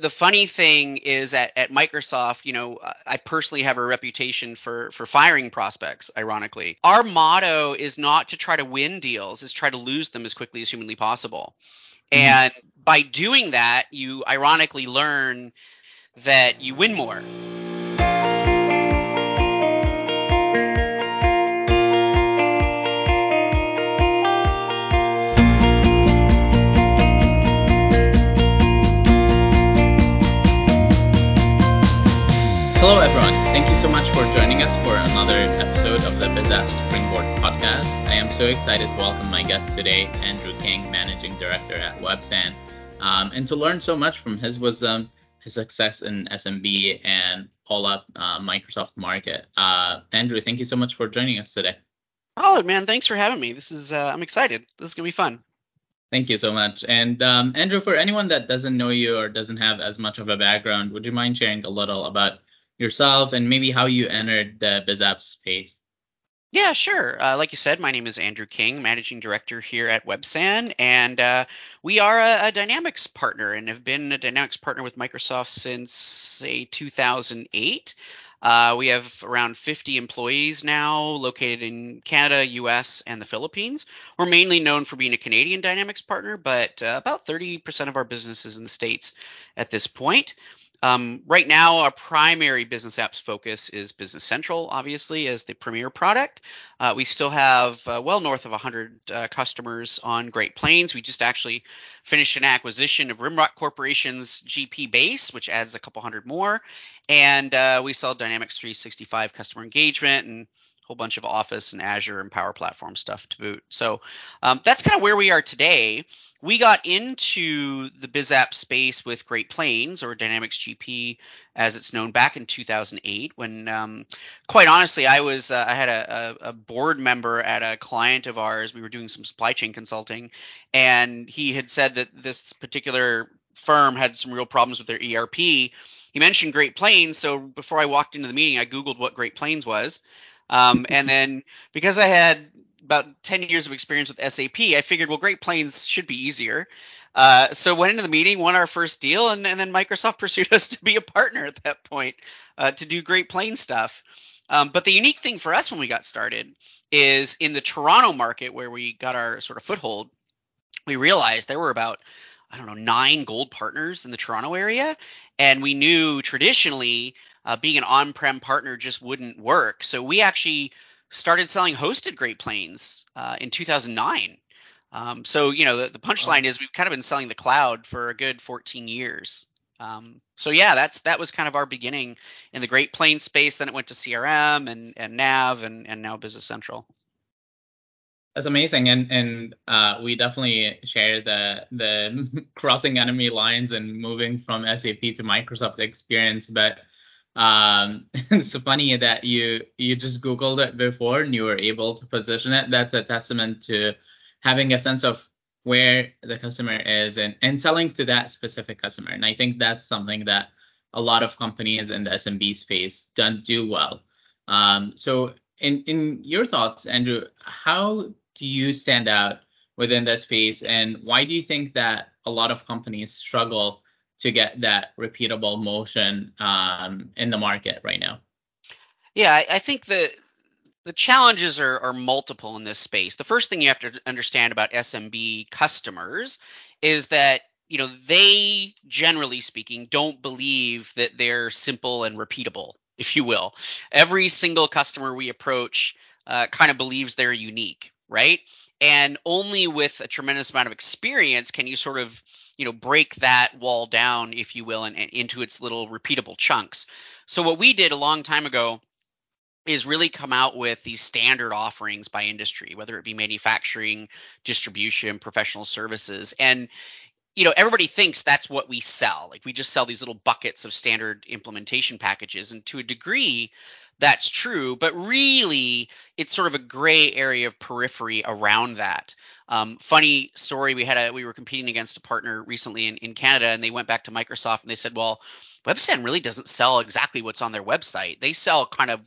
The funny thing is at, at Microsoft, you know, I personally have a reputation for for firing prospects, ironically. Our motto is not to try to win deals, is try to lose them as quickly as humanly possible. Mm-hmm. And by doing that, you ironically learn that you win more. Thank you so much for joining us for another episode of the BizApp Springboard podcast. I am so excited to welcome my guest today, Andrew King, Managing Director at Websan, um, and to learn so much from his wisdom, his success in SMB, and all up uh, Microsoft market. Uh, Andrew, thank you so much for joining us today. Oh man, thanks for having me. This is uh, I'm excited. This is gonna be fun. Thank you so much. And um, Andrew, for anyone that doesn't know you or doesn't have as much of a background, would you mind sharing a little about yourself and maybe how you entered the BizApp space. Yeah, sure. Uh, like you said, my name is Andrew King, managing director here at Websan, and uh, we are a, a, Dynamics partner and have been a Dynamics partner with Microsoft since say 2008. Uh, we have around 50 employees now located in Canada, US, and the Philippines. We're mainly known for being a Canadian Dynamics partner, but uh, about 30% of our business is in the States at this point. Um, right now, our primary business apps focus is Business Central, obviously, as the premier product. Uh, we still have uh, well north of 100 uh, customers on Great Plains. We just actually finished an acquisition of Rimrock Corporation's GP base, which adds a couple hundred more. And uh, we sell Dynamics 365 customer engagement and a whole bunch of Office and Azure and Power Platform stuff to boot. So um, that's kind of where we are today we got into the BizApp space with Great Plains or Dynamics GP as it's known back in 2008 when um, quite honestly I was uh, I had a, a, board member at a client of ours. We were doing some supply chain consulting and he had said that this particular firm had some real problems with their ERP he mentioned Great Plains so before I walked into the meeting I googled what Great Plains was. Um, and then because I had about 10 years of experience with SAP, I figured, well, Great Plains should be easier. Uh, so went into the meeting, won our first deal, and, and, then Microsoft pursued us to be a partner at that point uh, to do Great Plains stuff. Um, but the unique thing for us when we got started is in the Toronto market where we got our sort of foothold, we realized there were about I don't know nine gold partners in the Toronto area, and we knew traditionally uh, being an on-prem partner just wouldn't work. So we actually started selling hosted Great Plains uh, in 2009. Um, so you know the, the punchline is we've kind of been selling the cloud for a good 14 years. Um, so yeah, that's that was kind of our beginning in the Great Plains space. Then it went to CRM and and Nav and and now Business Central. That's amazing, and and uh, we definitely share the the crossing enemy lines and moving from SAP to Microsoft experience. But um, it's funny that you you just googled it before and you were able to position it. That's a testament to having a sense of where the customer is and, and selling to that specific customer. And I think that's something that a lot of companies in the SMB space don't do well. Um, so in in your thoughts, Andrew, how do you stand out within that space and why do you think that a lot of companies struggle to get that repeatable motion um, in the market right now? Yeah, I, I think the the challenges are, are, multiple in this space. The first thing you have to understand about SMB customers is that you know they generally speaking don't believe that they're simple and repeatable, if you will. Every single customer we approach uh, kind of believes they're unique, right? And only with a tremendous amount of experience can you sort of you know break that wall down if you will and, and into its little repeatable chunks. So what we did a long time ago is really come out with these standard offerings by industry whether it be manufacturing distribution professional services. And you know everybody thinks that's what we sell. Like we just sell these little buckets of standard implementation packages and to a degree that's true but really it's sort of a gray area of periphery around that. Um, funny story we had a we were competing against a partner recently in, in canada and they went back to microsoft and they said well websan really doesn't sell exactly what's on their website. They sell kind of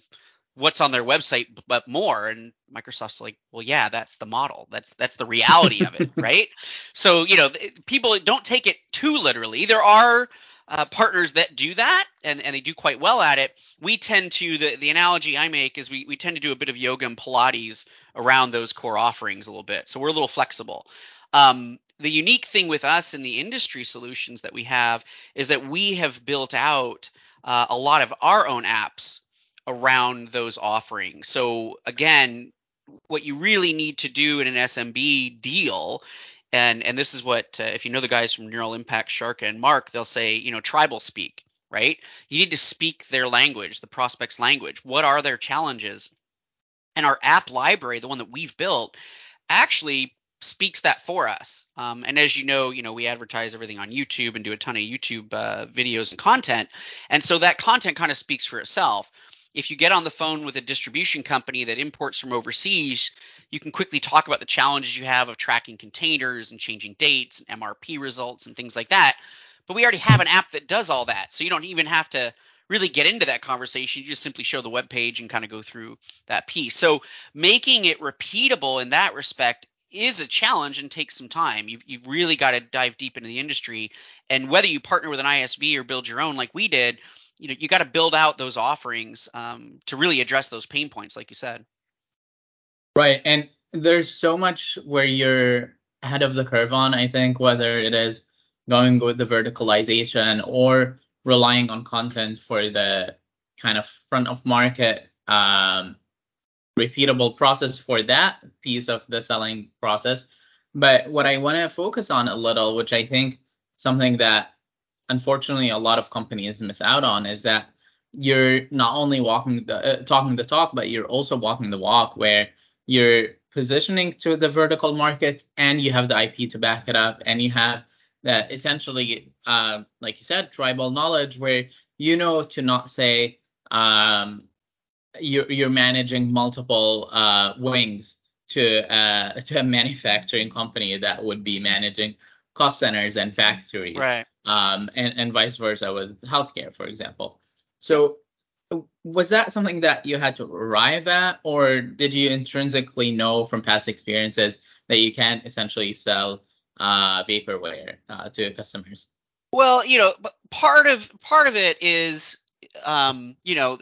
what's on their website but more. And microsoft's like well yeah that's the model. That's that's the reality of it right? So you know people don't take it too literally. There are uh, partners that do that and, and they do quite well at it, we tend to the, the analogy I make is we, we tend to do a bit of yoga and Pilates around those core offerings a little bit. So we're a little flexible. Um, the unique thing with us in the industry solutions that we have is that we have built out uh, a lot of our own apps around those offerings. So again, what you really need to do in an SMB deal and and this is what uh, if you know the guys from Neural Impact, Shark and Mark, they'll say, you know, tribal speak, right? You need to speak their language, the prospect's language. What are their challenges? And our app library, the one that we've built, actually speaks that for us. Um, and as you know, you know we advertise everything on YouTube and do a ton of YouTube uh, videos and content, and so that content kind of speaks for itself if you get on the phone with a distribution company that imports from overseas, you can quickly talk about the challenges you have of tracking containers and changing dates and MRP results and things like that. But we already have an app that does all that. So you don't even have to really get into that conversation. You just simply show the web page and kind of go through that piece. So making it repeatable in that respect is a challenge and takes some time. You've, you've really got to dive deep into the industry. And whether you partner with an ISV or build your own like we did, you know you got to build out those offerings um, to really address those pain points like you said. Right and there's so much where you're ahead of the curve on i think whether it is going with the verticalization or relying on content for the kind of front of market um, repeatable process for that piece of the selling process. But what i want to focus on a little which i think something that unfortunately a lot of companies miss out on is that you're not only walking the uh, talking the talk but you're also walking the walk where you're positioning to the vertical markets and you have the ip to back it up and you have that essentially uh, like you said tribal knowledge where you know to not say um, you're, you're managing multiple uh, wings to uh, to a manufacturing company that would be managing cost centers and factories right um, and, and vice versa with healthcare, for example. So was that something that you had to arrive at, or did you intrinsically know from past experiences that you can't essentially sell uh, vaporware uh, to customers? Well, you know, part of part of it is, um, you know,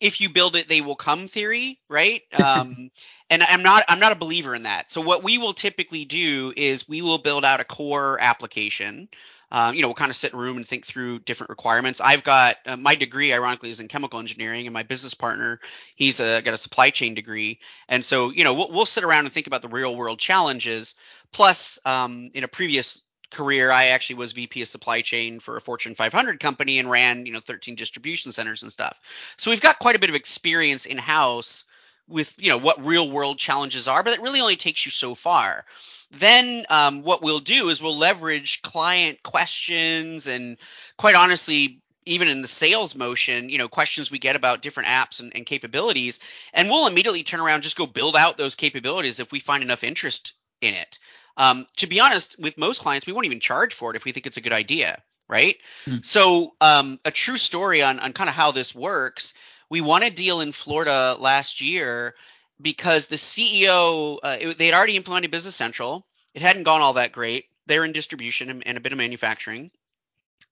if you build it, they will come theory, right? Um, and I'm not I'm not a believer in that. So what we will typically do is we will build out a core application um, you know, we'll kind of sit in a room and think through different requirements. I've got uh, my degree, ironically, is in chemical engineering, and my business partner, he's a, got a supply chain degree, and so you know, we'll, we'll sit around and think about the real world challenges. Plus, um, in a previous career, I actually was VP of supply chain for a Fortune 500 company and ran, you know, 13 distribution centers and stuff. So we've got quite a bit of experience in house with, you know, what real world challenges are, but it really only takes you so far. Then um, what we'll do is we'll leverage client questions and quite honestly even in the sales motion you know questions we get about different apps and, and capabilities and we'll immediately turn around just go build out those capabilities if we find enough interest in it. Um, to be honest with most clients we won't even charge for it if we think it's a good idea right? Hmm. so um, a true story on, on kind of how this works we won a deal in florida last year because the CEO uh, they had already implemented Business Central. It hadn't gone all that great. They're in distribution and, and a bit of manufacturing.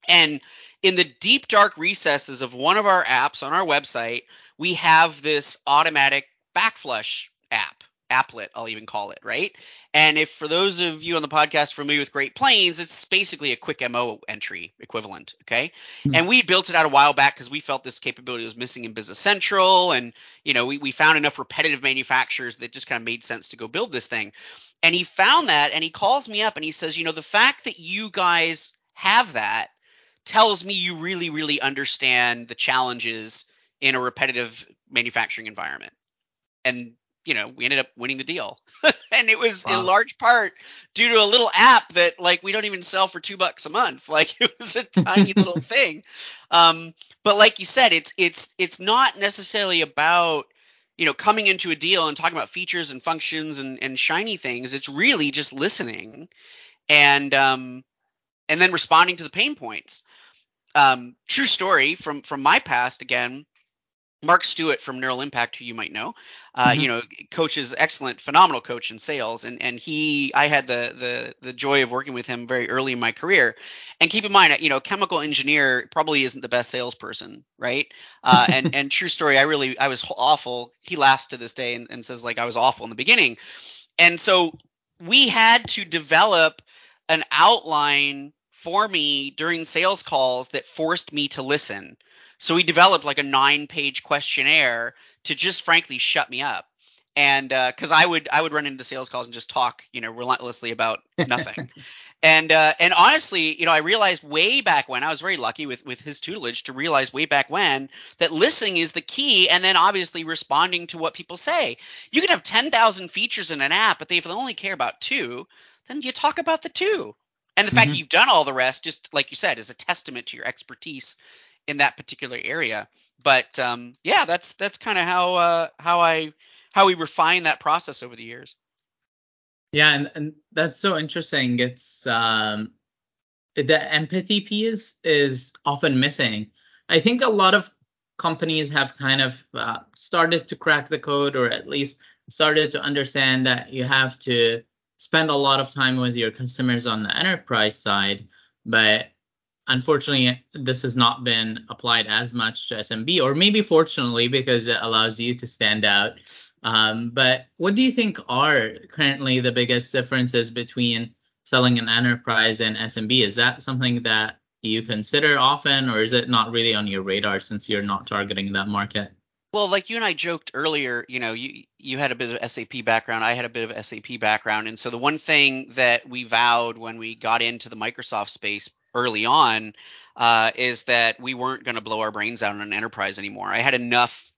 And in the deep dark recesses of one of our apps on our website, we have this automatic backflush applet, I'll even call it, right? And if for those of you on the podcast familiar with Great Plains, it's basically a quick MO entry equivalent, okay? Mm-hmm. And we built it out a while back because we felt this capability was missing in Business Central, and you know we we found enough repetitive manufacturers that just kind of made sense to go build this thing. And he found that, and he calls me up and he says, you know, the fact that you guys have that tells me you really, really understand the challenges in a repetitive manufacturing environment. And you know, we ended up winning the deal. and it was wow. in large part due to a little app that like we don't even sell for two bucks a month. Like it was a tiny little thing. Um, but like you said, it's it's it's not necessarily about you know coming into a deal and talking about features and functions and, and shiny things. It's really just listening and um, and then responding to the pain points. Um, true story from from my past again Mark Stewart from Neural Impact, who you might know, uh, mm-hmm. you know, coaches excellent, phenomenal coach in sales, and and he, I had the the the joy of working with him very early in my career. And keep in mind, you know, chemical engineer probably isn't the best salesperson, right? Uh, and and true story, I really I was awful. He laughs to this day and, and says like I was awful in the beginning, and so we had to develop an outline for me during sales calls that forced me to listen so we developed like a nine page questionnaire to just frankly shut me up. And because uh, I would I would run into sales calls and just talk, you know, relentlessly about nothing. and uh, and honestly, you know, I realized way back when I was very lucky with with his tutelage to realize way back when that listening is the key, and then obviously responding to what people say. You can have ten thousand features in an app, but if they only care about two, then you talk about the two. And the mm-hmm. fact that you've done all the rest, just like you said, is a testament to your expertise in that particular area. But um, yeah, that's that's kind of how uh, how I how we refine that process over the years. Yeah, and, and that's so interesting. It's um, the empathy piece is often missing. I think a lot of companies have kind of uh, started to crack the code, or at least started to understand that you have to spend a lot of time with your customers on the enterprise side, but unfortunately, this has not been applied as much to SMB, or maybe fortunately because it allows you to stand out. Um, but what do you think are currently the biggest differences between selling an enterprise and SMB? Is that something that you consider often, or is it not really on your radar since you're not targeting that market? Well, like you and I joked earlier, you know, you you had a bit of SAP background, I had a bit of SAP background, and so the one thing that we vowed when we got into the Microsoft space early on uh, is that we weren't going to blow our brains out on an enterprise anymore. I had enough.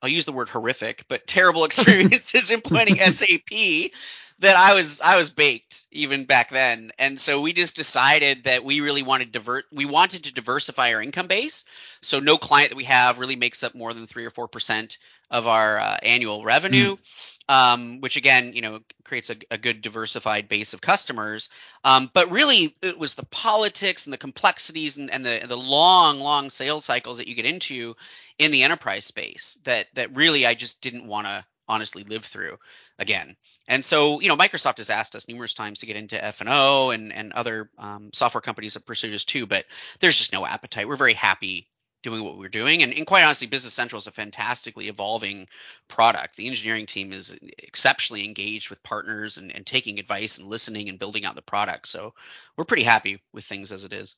I'll use the word horrific, but terrible experiences implementing SAP that I was I was baked even back then. And so we just decided that we really wanted divert we wanted to diversify our income base. So no client that we have really makes up more than three or four percent of our uh, annual revenue. Mm um, which again, you know, creates a, a good diversified base of customers. Um, but really, it was the politics and the complexities and, and the the long, long sales cycles that you get into in the enterprise space that that really I just didn't want to honestly live through again. And so, you know, Microsoft has asked us numerous times to get into F&O and and other um, software companies have pursued us too, but there's just no appetite. We're very happy doing what we're doing. And, and, quite honestly, Business Central is a fantastically evolving product. The engineering team is exceptionally engaged with partners and, and taking advice and listening and building out the product. So we're pretty happy with things as it is.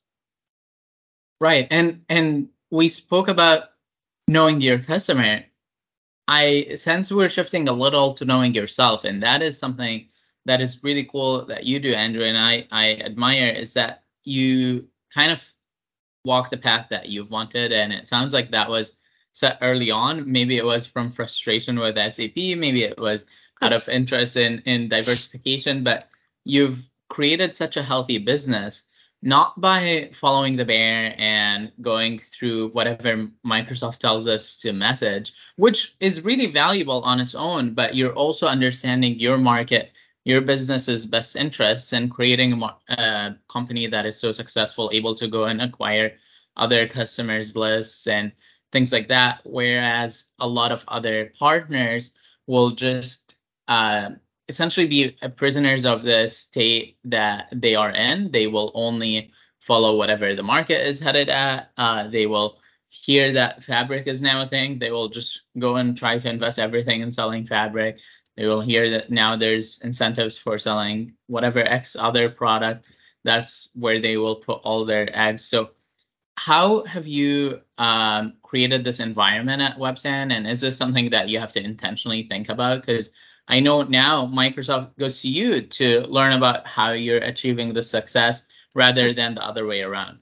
Right. And and we spoke about knowing your customer. I sense we're shifting a little to knowing yourself, and that is something that is really cool that you do, Andrew, and I I admire is that you kind of walk the path that you've wanted. And it sounds like that was set early on. Maybe it was from frustration with SAP, maybe it was out of interest in, in diversification, but you've created such a healthy business not by following the bear and going through whatever Microsoft tells us to message, which is really valuable on its own, but you're also understanding your market your business's best interests and creating a uh, company that is so successful, able to go and acquire other customers' lists and things like that. Whereas a lot of other partners will just uh, essentially be prisoners of the state that they are in. They will only follow whatever the market is headed at. Uh, they will hear that fabric is now a thing. They will just go and try to invest everything in selling fabric. They will hear that now there's incentives for selling whatever X other product. That's where they will put all their ads. So, how have you um, created this environment at WebSan? And is this something that you have to intentionally think about? Because I know now Microsoft goes to you to learn about how you're achieving the success rather than the other way around.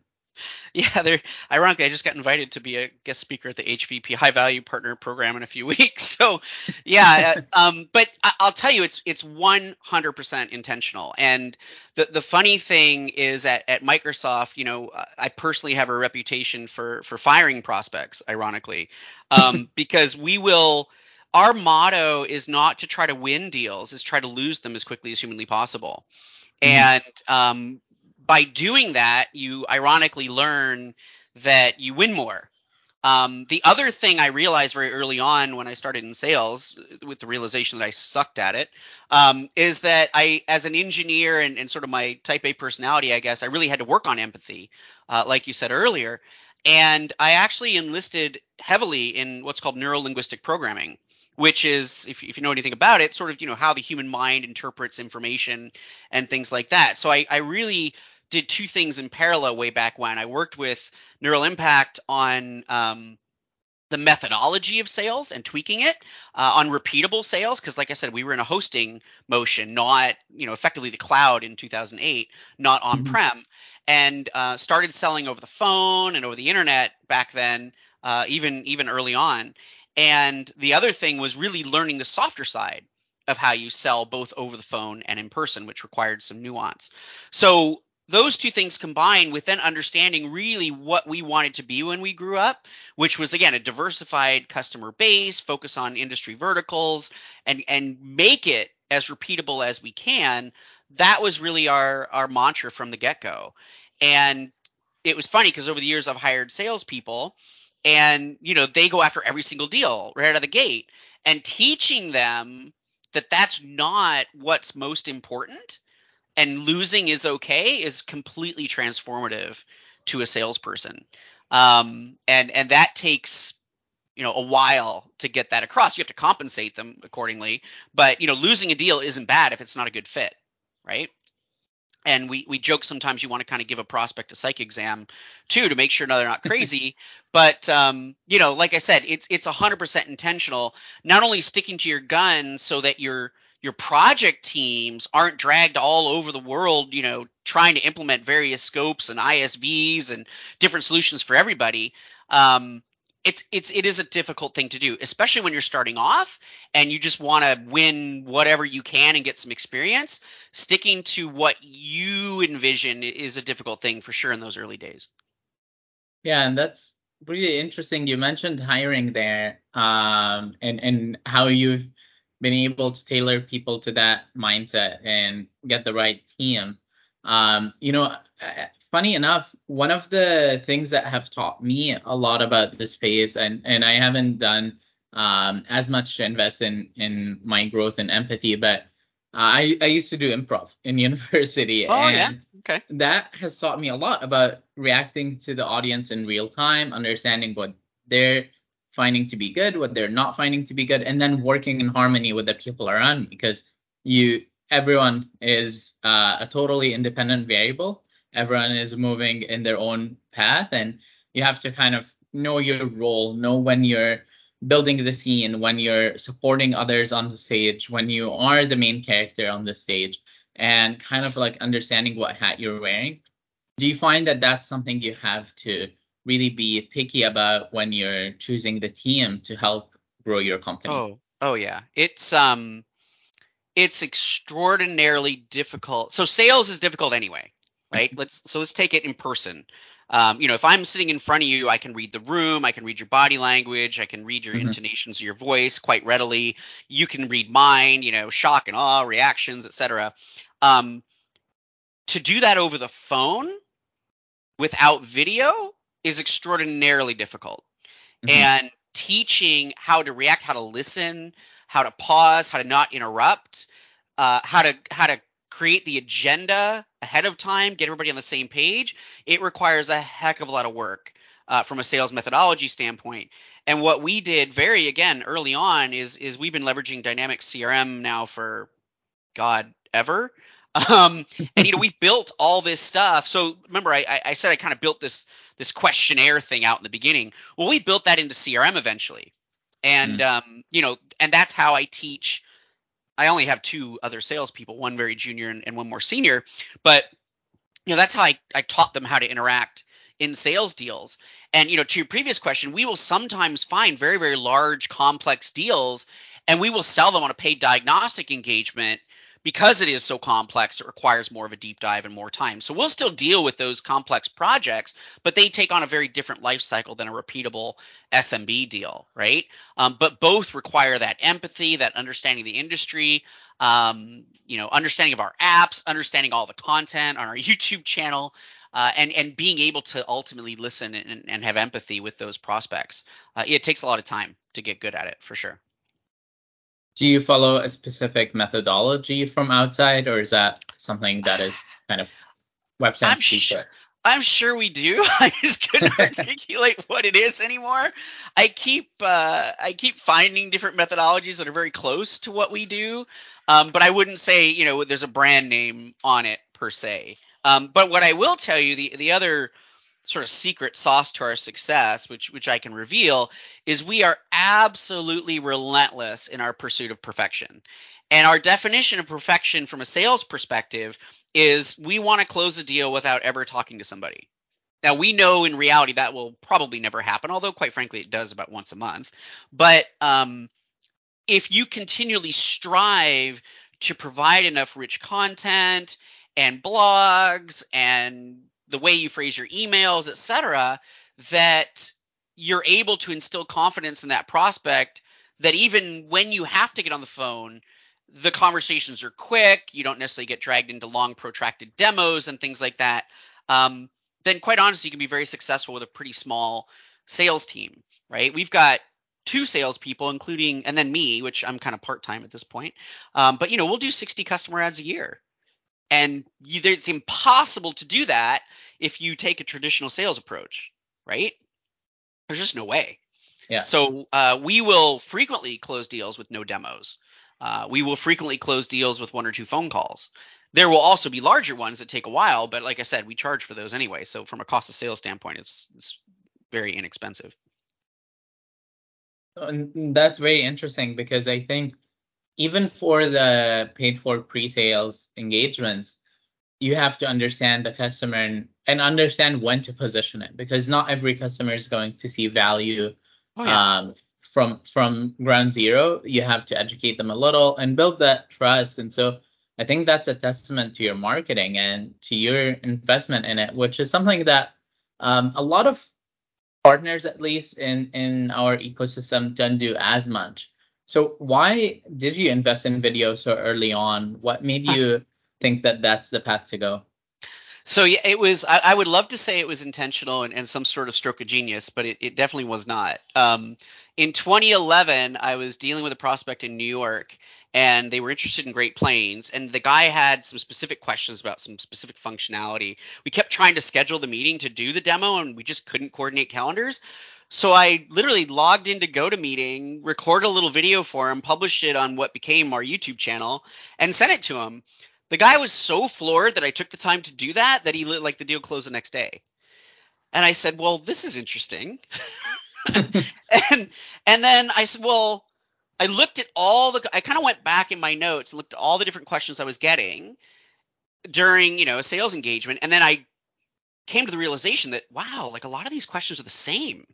Yeah, they're ironically, I just got invited to be a guest speaker at the HVP High Value Partner Program in a few weeks. So, yeah, uh, um, but I, will tell you, it's it's 100% intentional. And the the funny thing is, at, at Microsoft, you know, I personally have a reputation for for firing prospects, ironically, um, because we will. Our motto is not to try to win deals, is try to lose them as quickly as humanly possible. Mm-hmm. And um, by doing that, you ironically learn that you win more. Um, the other thing I realized very early on when I started in sales, with the realization that I sucked at it, um, is that I, as an engineer and, and, sort of my type A personality, I guess, I really had to work on empathy, uh, like you said earlier. And I actually enlisted heavily in what's called neuro linguistic programming, which is, if, if, you know anything about it, sort of you know how the human mind interprets information and things like that. So I, I really did two things in parallel way back when. I worked with Neural Impact on um, the methodology of sales and tweaking it uh, on repeatable sales because like i said we were in a hosting motion not you know effectively the cloud in 2008 not on-prem mm-hmm. and uh, started selling over the phone and over the internet back then uh, even even early on and the other thing was really learning the softer side of how you sell both over the phone and in person which required some nuance so those two things combined with then understanding really what we wanted to be when we grew up, which was again a diversified customer base, focus on industry verticals, and and make it as repeatable as we can. That was really our our mantra from the get go. And it was funny because over the years I've hired salespeople, and you know they go after every single deal right out of the gate, and teaching them that that's not what's most important and losing is okay is completely transformative to a salesperson. Um, and and that takes you know a while to get that across. You have to compensate them accordingly, but you know losing a deal isn't bad if it's not a good fit, right? And we we joke sometimes you want to kind of give a prospect a psych exam too to make sure no they're not crazy. but um, you know, like I said, it's it's 100% intentional. Not only sticking to your gun so that you're your project teams aren't dragged all over the world, you know, trying to implement various scopes and ISVs and different solutions for everybody. Um, it's it's it is a difficult thing to do, especially when you're starting off and you just want to win whatever you can and get some experience. Sticking to what you envision is a difficult thing for sure in those early days. Yeah, and that's really interesting. You mentioned hiring there, um, and and how you've been able to tailor people to that mindset and get the right team. Um, you know, uh, funny enough, one of the things that have taught me a lot about this space, and and I haven't done um, as much to invest in in my growth and empathy, but I I used to do improv in university, oh, and yeah? okay. that has taught me a lot about reacting to the audience in real time, understanding what they're finding to be good, what they're not finding to be good, and then working in harmony with the people around because you everyone is uh, a totally independent variable. Everyone is moving in their own path, and you have to kind of know your role, know when you're building the scene, when you're supporting others on the stage, when you are the main character on the stage, and kind of like understanding what hat you're wearing. Do you find that that's something you have to really be picky about when you're choosing the team to help grow your company. Oh, oh yeah. It's um it's extraordinarily difficult. So sales is difficult anyway, right? Mm-hmm. let's so let's take it in person. Um, you know, if I'm sitting in front of you, I can read the room, I can read your body language, I can read your mm-hmm. intonations of your voice quite readily. You can read mine, you know, shock and awe, reactions, etc. Um, to do that over the phone without video is extraordinarily difficult. Mm-hmm. And teaching how to react, how to listen, how to pause, how to not interrupt, uh, how to how to create the agenda ahead of time, get everybody on the same page. It requires a heck of a lot of work uh, from a sales methodology standpoint. And what we did very again early on is is we've been leveraging dynamic CRM now for God ever. Um, and you know we built all this stuff. So remember I, I said I kind of built this this questionnaire thing out in the beginning. Well, we built that into CRM eventually, and mm. um, you know, and that's how I teach. I only have two other salespeople, one very junior and, and one more senior, but you know that's how I, I taught them how to interact in sales deals. And you know, to your previous question, we will sometimes find very very large complex deals, and we will sell them on a paid diagnostic engagement because it is so complex, it requires more of a deep dive and more time. So we'll still deal with those complex projects, but they take on a very different life cycle than a repeatable SMB deal, right? Um, but both require that empathy, that understanding the industry, um, you know, understanding of our apps, understanding all the content on our YouTube channel. uh, and and being able to ultimately listen and, and have empathy with those prospects. Uh, it takes a lot of time to get good at it for sure. Do you follow a specific methodology from outside, or is that something that is kind of WebSan's secret? I'm sure we do. I just couldn't articulate what it is anymore. I keep uh, I keep finding different methodologies that are very close to what we do, um, but I wouldn't say you know there's a brand name on it per se. Um, but what I will tell you, the the other sort of secret sauce to our success, which which I can reveal, is we are absolutely relentless in our pursuit of perfection. And our definition of perfection from a sales perspective is we want to close a deal without ever talking to somebody. Now we know in reality that will probably never happen, although quite frankly it does about once a month. But um, if you continually strive to provide enough rich content and blogs and the way you phrase your emails, etc., that you're able to instill confidence in that prospect that even when you have to get on the phone, the conversations are quick. You don't necessarily get dragged into long, protracted demos and things like that. Um, then, quite honestly, you can be very successful with a pretty small sales team, right? We've got two salespeople, including and then me, which I'm kind of part time at this point. Um, but you know, we'll do 60 customer ads a year, and you, it's impossible to do that if you take a traditional sales approach, right? There's just no way. Yeah. So uh, we will frequently close deals with no demos. Uh, we will frequently close deals with one or two phone calls. There will also be larger ones that take a while, but like I said, we charge for those anyway. So from a cost of sales standpoint, it's it's very inexpensive. And that's very interesting because I think even for the paid for pre-sales engagements, you have to understand the customer and, and understand when to position it because not every customer is going to see value oh, yeah. um, from from ground zero. You have to educate them a little and build that trust. And so i think that's a testament to your marketing and to your investment in it which is something that um, a lot of partners at least in in our ecosystem don't do as much. So why did you invest in video so early on? What made you think that that's the path to go so yeah, it was. I, I, would love to say it was intentional and, and, some sort of stroke of genius, but it, it definitely was not. Um, in 2011, I was dealing with a prospect in New York, and they were interested in Great Plains, and the guy had some specific questions about some specific functionality. We kept trying to schedule the meeting to do the demo, and we just couldn't coordinate calendars. So I literally logged into GoToMeeting, recorded a little video for him, published it on what became our YouTube channel, and sent it to him the guy was so floored that I took the time to do that that he like the deal closed the next day. And I said, "Well, this is interesting." and and then I said, "Well, I looked at all the I kind of went back in my notes and looked at all the different questions I was getting during, you know, a sales engagement and then I came to the realization that wow, like a lot of these questions are the same.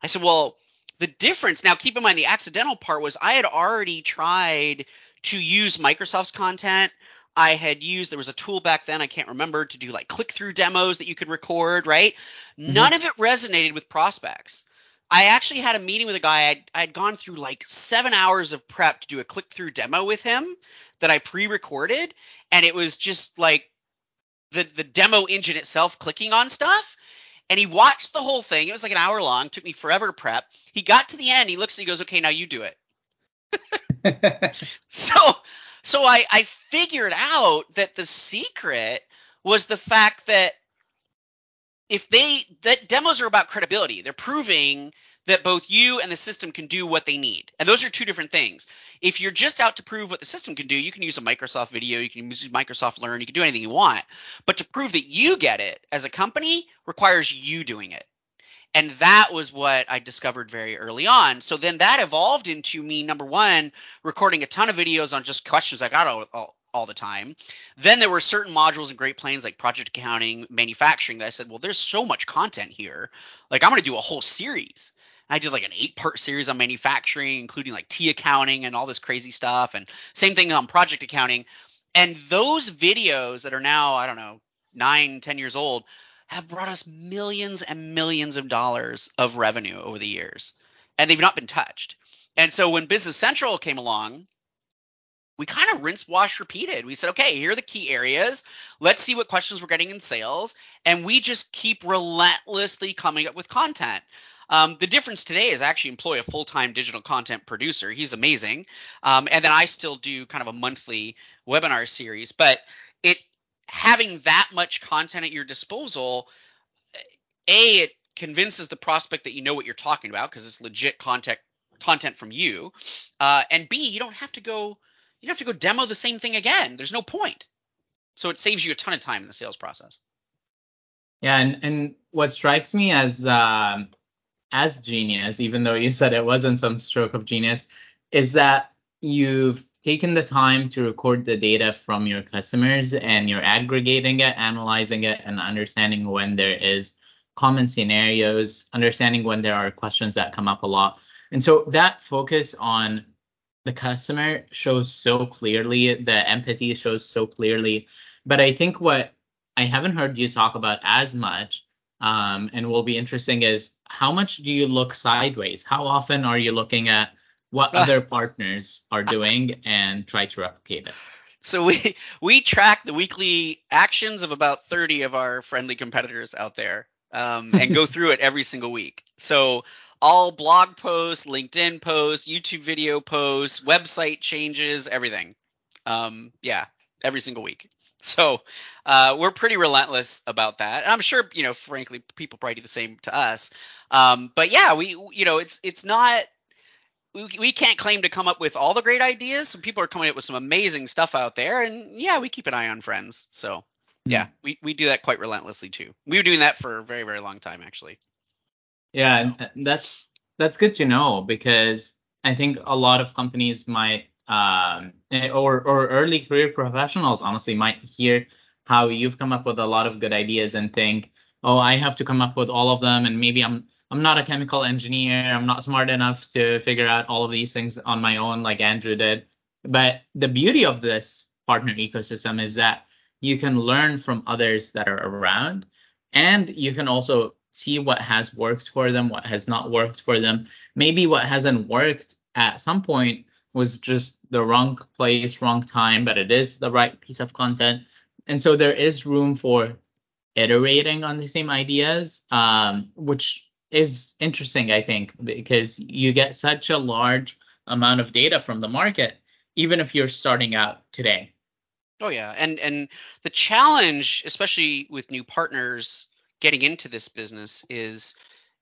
I said, "Well, the difference now keep in mind the accidental part was I had already tried to use Microsoft's content I had used there was a tool back then I can't remember to do like click through demos that you could record, right? Mm-hmm. None of it resonated with prospects. I actually had a meeting with a guy I'd, I'd gone through like seven hours of prep to do a click through demo with him that I pre-recorded, and it was just like the the demo engine itself clicking on stuff. And he watched the whole thing. It was like an hour long. Took me forever to prep. He got to the end. He looks and he goes, "Okay, now you do it." so so I, I figured out that the secret was the fact that if they that demos are about credibility, they're proving that both you and the system can do what they need. And those are two different things. If you're just out to prove what the system can do, you can use a Microsoft video, you can use Microsoft Learn, you can do anything you want. But to prove that you get it as a company requires you doing it. And that was what I discovered very early on. So then that evolved into me, number one, recording a ton of videos on just questions I got all, all, all the time. Then there were certain modules in Great Plains like project accounting, manufacturing that I said, well, there's so much content here. Like I'm going to do a whole series. I did like an eight part series on manufacturing, including like T accounting and all this crazy stuff. And same thing on project accounting. And those videos that are now, I don't know, nine, ten years old, have brought us millions and millions of dollars of revenue over the years, and they've not been touched. And so when Business Central came along, we kind of rinse, wash, repeated. We said, okay, here are the key areas. Let's see what questions we're getting in sales. And we just keep relentlessly coming up with content. Um, the difference today is I actually employ a full time digital content producer. He's amazing. Um, and then I still do kind of a monthly webinar series. But it having that much content at your disposal, A, it convinces the prospect that you know what you're talking about because it's legit content content from you. Uh, and B, you don't have to go you don't have to go demo the same thing again. There's no point. So it saves you a ton of time in the sales process. Yeah, and and what strikes me as um, as genius, even though you said it wasn't some stroke of genius, is that you've taken the time to record the data from your customers and you're aggregating it, analyzing it, and understanding when there is common scenarios, understanding when there are questions that come up a lot. And so that focus on the customer shows so clearly, the empathy shows so clearly. But I think what I haven't heard you talk about as much, um, and will be interesting, is how much do you look sideways? How often are you looking at what other partners are doing and try to replicate it? So we we track the weekly actions of about 30 of our friendly competitors out there um, and go through it every single week. So all blog posts, LinkedIn posts, YouTube video posts, website changes, everything. Um, yeah, every single week. So uh, we're pretty relentless about that. And I'm sure, you know, frankly, people probably do the same to us. Um, but yeah, we, you know, it's it's not. We, we can't claim to come up with all the great ideas. Some people are coming up with some amazing stuff out there, and yeah, we keep an eye on friends. So yeah, mm-hmm. we, we do that quite relentlessly too. We were doing that for a very very long time actually. Yeah, so. that's that's good to know because I think a lot of companies might um, eh, or or early career professionals honestly might hear how you've come up with a lot of good ideas and think, oh, I have to come up with all of them, and maybe I'm I'm not a chemical engineer, I'm not smart enough to figure out all of these things on my own like Andrew did. But the beauty of this partner ecosystem is that you can learn from others that are around, and you can also see what has worked for them, what has not worked for them. Maybe what hasn't worked at some point was just the wrong place, wrong time, but it is the right piece of content. And so there is room for iterating on the same ideas, um, which is interesting, I think, because you get such a large amount of data from the market, even if you're starting out today. Oh yeah, and and the challenge, especially with new partners, getting into this business is,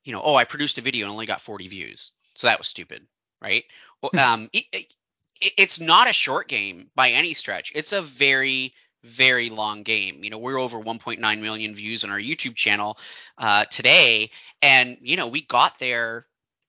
you know, oh, I produced a video and only got 40 views, so that was stupid, right? Hmm. um, it, it, it's not a short game by any stretch. It's a very very long game. You know, we're over 1.9 million views on our YouTube channel uh, today, and you know, we got there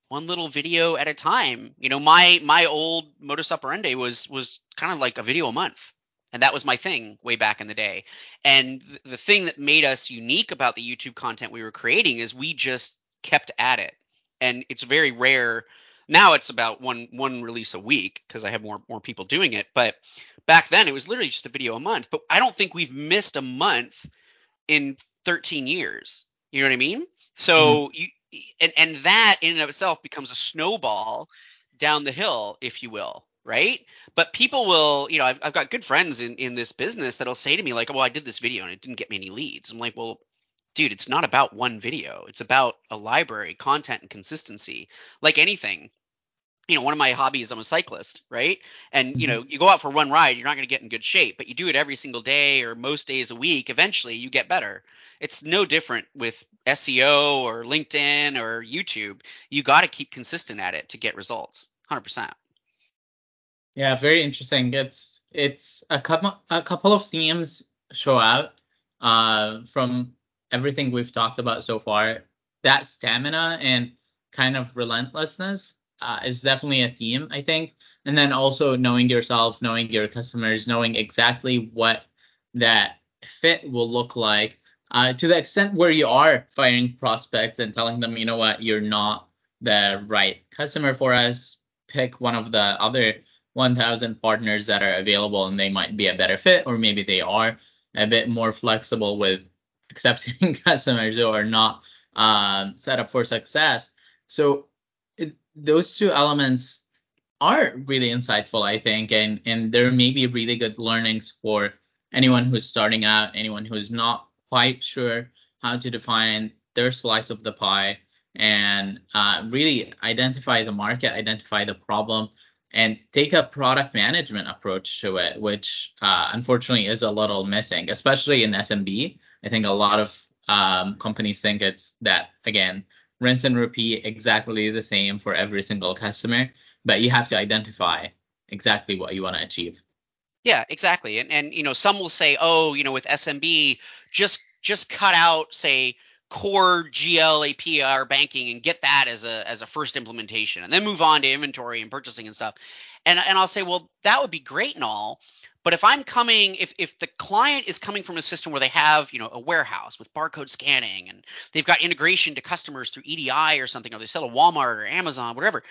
one little video at a time. You know, my my old modus operandi was was kind of like a video a month and that was my thing way back in the day and th- the thing that made us unique about the youtube content we were creating is we just kept at it and it's very rare now it's about one one release a week because i have more more people doing it but back then it was literally just a video a month but i don't think we've missed a month in 13 years you know what i mean so mm-hmm. you and and that in and of itself becomes a snowball down the hill if you will right? But people will, you know, I've, I've got good friends in, in this business that'll say to me, like, well, I did this video and it didn't get me any leads. I'm like, well, dude, it's not about one video. It's about a library, content, and consistency. Like anything, you know, one of my hobbies, I'm a cyclist, right? And, mm-hmm. you know, you go out for one ride, you're not going to get in good shape, but you do it every single day or most days a week, eventually you get better. It's no different with SEO or LinkedIn or YouTube. You got to keep consistent at it to get results, 100%. Yeah, very interesting. It's it's a couple a couple of themes show out uh, from everything we've talked about so far. That stamina and kind of relentlessness uh, is definitely a theme, I think. And then also knowing yourself, knowing your customers, knowing exactly what that fit will look like. Uh, to the extent where you are firing prospects and telling them, you know what, you're not the right customer for us. Pick one of the other 1,000 partners that are available and they might be a better fit, or maybe they are a bit more flexible with accepting customers who are not um, set up for success. So it, those two elements are really insightful, I think, and and there may be really good learnings for anyone who's starting out, anyone who's not quite sure how to define their slice of the pie, and uh, really identify the market, identify the problem, and take a product management approach to it, which uh, unfortunately is a little missing, especially in SMB. I think a lot of um, companies think it's that again rinse and repeat exactly the same for every single customer, but you have to identify exactly what you want to achieve. Yeah, exactly. And and you know, some will say, "Oh, you know, with SMB, just just cut out say core GL APR banking and get that as a as a first implementation and then move on to inventory and purchasing and stuff." And and I'll say, "Well, that would be great and all, but if I'm coming, if if the client is coming from a system where they have, you know, a warehouse with barcode scanning and they've got integration to customers through EDI or something, or they sell to Walmart or Amazon, whatever,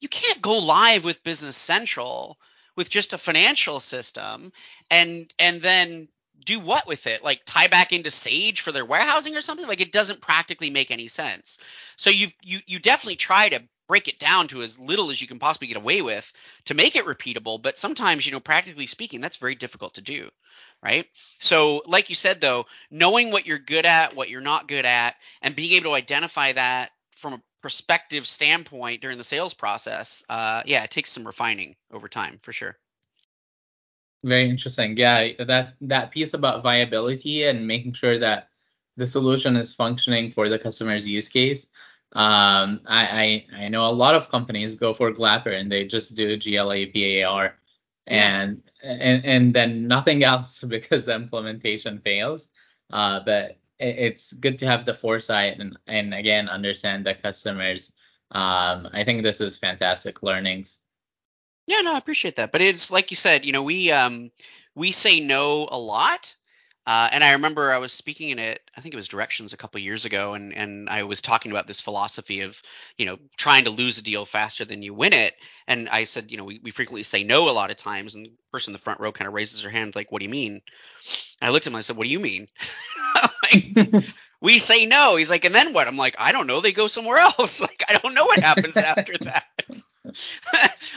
you can't go live with Business Central with just a financial system and and then do what with it? Like tie back into Sage for their warehousing or something? Like it doesn't practically make any sense. So you you you definitely try to break it down to as little as you can possibly get away with to make it repeatable, but sometimes, you know, practically speaking, that's very difficult to do, right? So, like you said though, knowing what you're good at, what you're not good at, and being able to identify that from a perspective standpoint during the sales process, uh, yeah, it takes some refining over time for sure. Very interesting. Yeah, that that piece about viability and making sure that the solution is functioning for the customer's use case. Um, I, I I know a lot of companies go for Glapper and they just do GLA PAR and yeah. and and then nothing else because the implementation fails. Uh, but it's good to have the foresight and and again understand the customers. Um, I think this is fantastic learnings. Yeah, no, I appreciate that. But it's like you said, you know, we um we say no a lot. Uh, and I remember I was speaking in it, I think it was Directions a couple years ago, and and I was talking about this philosophy of, you know, trying to lose a deal faster than you win it. And I said, you know, we, we frequently say no a lot of times, and the person in the front row kind of raises her hand, like, what do you mean? And I looked at him and I said, what do you mean? like, we say no. He's like, and then what? I'm like, I don't know. They go somewhere else. Like, I don't know what happens after that.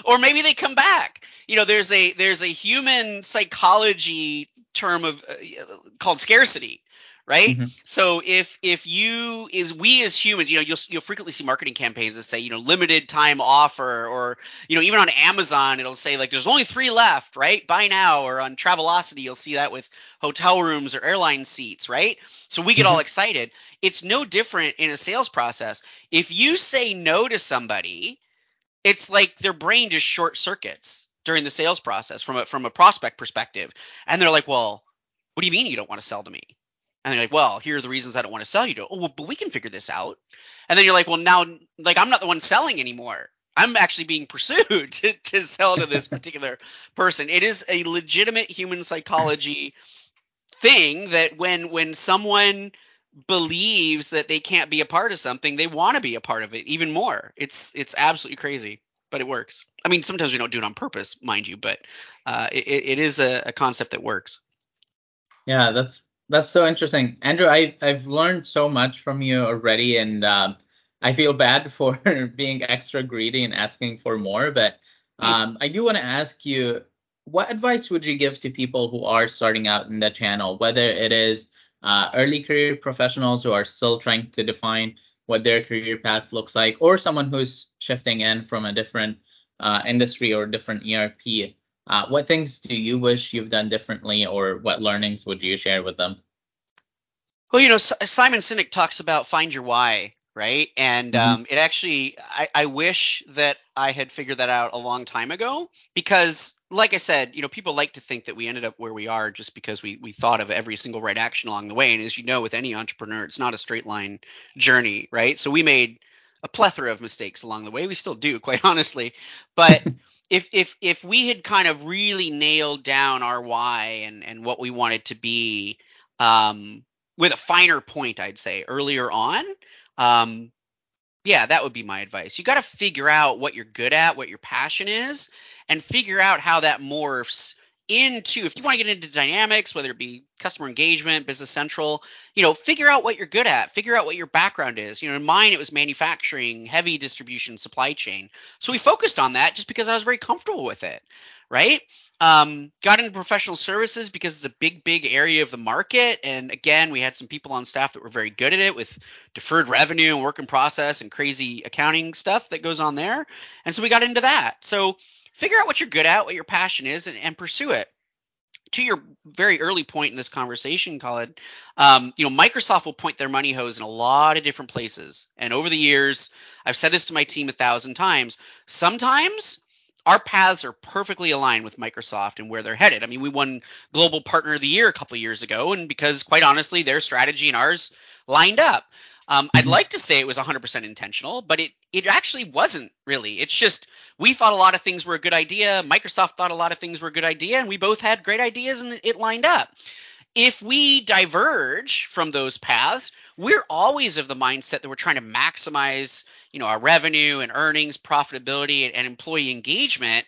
Or maybe they come back. You know, there's a there's a human psychology term of uh, called scarcity, right? Mm-hmm. So if if you is we as humans, you know, you'll you'll frequently see marketing campaigns that say, you know, limited time offer, or you know, even on Amazon, it'll say like there's only three left, right? Buy now, or on Travelocity, you'll see that with hotel rooms or airline seats, right? So we get mm-hmm. all excited. It's no different in a sales process. If you say no to somebody, it's like their brain just short circuits during the sales process from a from a prospect perspective, and they're like, well, what do you mean you don't want to sell to me? And they're like, well, here are the reasons I don't want to sell you to. Oh, well, but we can figure this out. And then you're like, well, now, like, I'm not the one selling anymore. I'm actually being pursued to, to sell to this particular person. It is a legitimate human psychology thing that when when someone believes that they can't be a part of something, they want to be a part of it even more. It's it's absolutely crazy, but it works. I mean, sometimes we don't do it on purpose, mind you, but uh, it, it is a, a, concept that works. Yeah, that's that's so interesting, Andrew. I I've learned so much from you already, and um, I feel bad for being extra greedy and asking for more, but um, I do want to ask you, what advice would you give to people who are starting out in the channel, whether it is uh, early career professionals who are still trying to define what their career path looks like, or someone who's shifting in from a different uh, industry or different ERP. Uh, what things do you wish you've done differently, or what learnings would you share with them? Well, you know, Simon Sinek talks about find your why, right? And mm-hmm. um, it actually, I, I wish that I had figured that out a long time ago because like I said, you know, people like to think that we ended up where we are just because we we thought of every single right action along the way. And as you know, with any entrepreneur, it's not a straight line journey, right? So we made a plethora of mistakes along the way. We still do, quite honestly. But if if if we had kind of really nailed down our why and and what we wanted to be, um, with a finer point, I'd say earlier on, um, yeah, that would be my advice. You got to figure out what you're good at, what your passion is, and figure out how that morphs into if you want to get into dynamics whether it be customer engagement business central you know figure out what you're good at figure out what your background is. You know in mine it was manufacturing heavy distribution supply chain. So we focused on that just because i was very comfortable with it right um, got into professional services because it's a big big area of the market and again we had some people on staff that were very good at it with deferred revenue and work in process and crazy accounting stuff that goes on there and so we got into that so figure out what you're good at, what your passion is, and, and pursue it. To your very early point in this conversation, Khaled, um, you know, Microsoft will point their money hose in a lot of different places. And over the years, I've said this to my team a thousand times. Sometimes our paths are perfectly aligned with Microsoft and where they're headed. I mean, we won Global Partner of the Year a couple years ago, and because quite honestly, their strategy and ours lined up. Um, I'd mm-hmm. like to say it was 100% intentional, but it it actually wasn't really. It's just we thought a lot of things were a good idea. Microsoft thought a lot of things were a good idea, and we both had great ideas, and it lined up. If we diverge from those paths, we're always of the mindset that we're trying to maximize, you know, our revenue and earnings, profitability, and employee engagement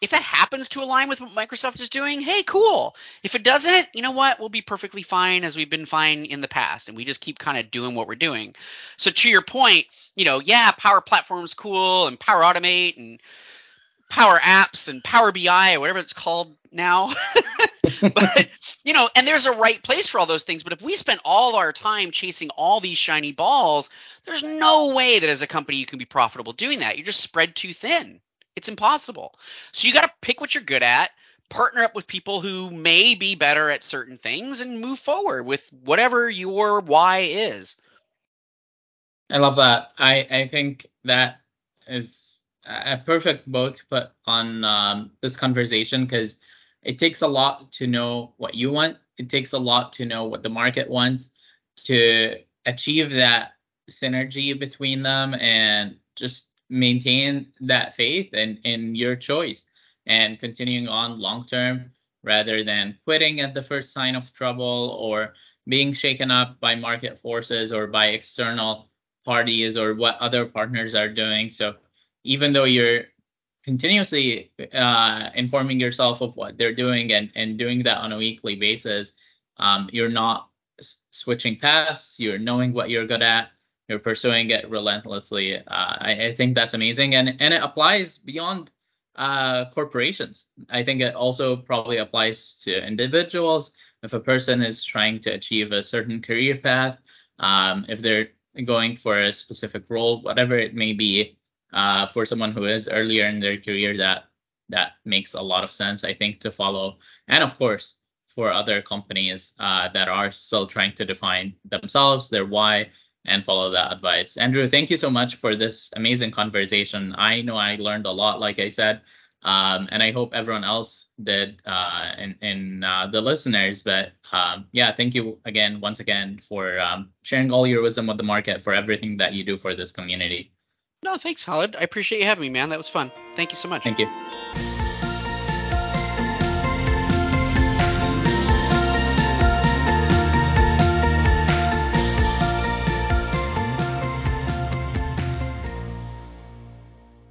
if that happens to align with what Microsoft is doing, hey, cool. If it doesn't, you know what? We'll be perfectly fine as we've been fine in the past, and we just keep kind of doing what we're doing. So to your point, you know, yeah, Power Platform's cool, and Power Automate, and Power Apps, and Power BI, or whatever it's called now. but you know, and there's a right place for all those things. But if we spend all our time chasing all these shiny balls, there's no way that as a company you can be profitable doing that. You're just spread too thin. It's impossible. So you got to pick what you're good at, partner up with people who may be better at certain things, and move forward with whatever your why is. I love that. I, I think that is a perfect book to put on um, this conversation because it takes a lot to know what you want. It takes a lot to know what the market wants to achieve that synergy between them and just maintain that faith in, in your choice and continuing on long term rather than quitting at the first sign of trouble or being shaken up by market forces or by external parties or what other partners are doing. So even though you're continuously uh, informing yourself of what they're doing and, and doing that on a weekly basis, um, you're not switching paths, you're knowing what you're good at, you're pursuing it relentlessly. Uh, I, I, think that's amazing, and and it applies beyond uh, corporations. I think it also probably applies to individuals. If a person is trying to achieve a certain career path, um, if they're going for a specific role, whatever it may be, uh, for someone who is earlier in their career, that that makes a lot of sense, I think, to follow. And of course, for other companies uh, that are still trying to define themselves, their why, and follow that advice. Andrew, thank you so much for this amazing conversation. I know I learned a lot, like I said, um, and I hope everyone else did, uh, and, and uh, the listeners. But um, yeah, thank you again, once again, for um, sharing all your wisdom with the market, for everything that you do for this community. No, thanks, Khaled. I appreciate you having me, man. That was fun. Thank you so much. Thank you.